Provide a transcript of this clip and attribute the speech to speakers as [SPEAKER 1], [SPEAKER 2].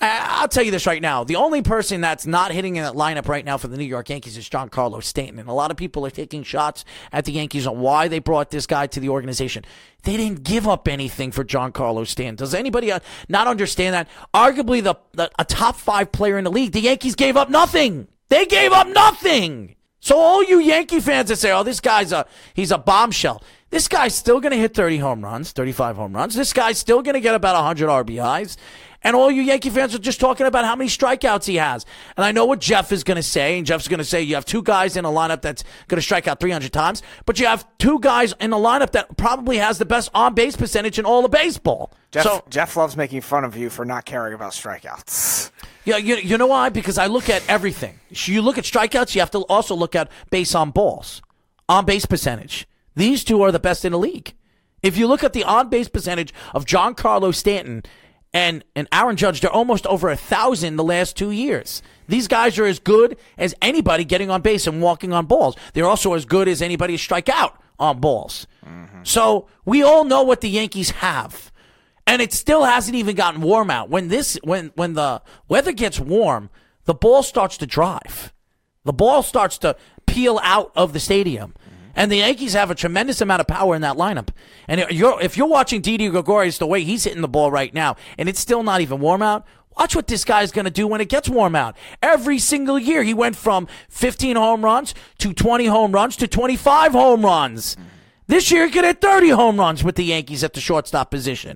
[SPEAKER 1] I'll tell you this right now. The only person that's not hitting in that lineup right now for the New York Yankees is Giancarlo Stanton. And a lot of people are taking shots at the Yankees on why they brought this guy to the organization. They didn't give up anything for Giancarlo Stanton. Does anybody uh, not understand that? Arguably the, the a top five player in the league, the Yankees gave up nothing. They gave up nothing. So all you Yankee fans that say, "Oh, this guy's a he's a bombshell," this guy's still going to hit 30 home runs, 35 home runs. This guy's still going to get about 100 RBIs. And all you Yankee fans are just talking about how many strikeouts he has. And I know what Jeff is going to say. And Jeff's going to say you have two guys in a lineup that's going to strike out 300 times, but you have two guys in a lineup that probably has the best on base percentage in all of baseball.
[SPEAKER 2] Jeff,
[SPEAKER 1] so
[SPEAKER 2] Jeff loves making fun of you for not caring about strikeouts.
[SPEAKER 1] yeah, you, you know why? Because I look at everything. You look at strikeouts, you have to also look at base on balls, on base percentage. These two are the best in the league. If you look at the on base percentage of Giancarlo Stanton and, and Aaron Judge, they're almost over a thousand the last two years. These guys are as good as anybody getting on base and walking on balls. They're also as good as anybody to strike out on balls. Mm-hmm. So we all know what the Yankees have and it still hasn't even gotten warm out. When this when when the weather gets warm, the ball starts to drive. The ball starts to peel out of the stadium. And the Yankees have a tremendous amount of power in that lineup. And if you're, if you're watching Didi Gregorius the way he's hitting the ball right now, and it's still not even warm out, watch what this guy's going to do when it gets warm out. Every single year, he went from 15 home runs to 20 home runs to 25 home runs. This year, he could hit 30 home runs with the Yankees at the shortstop position.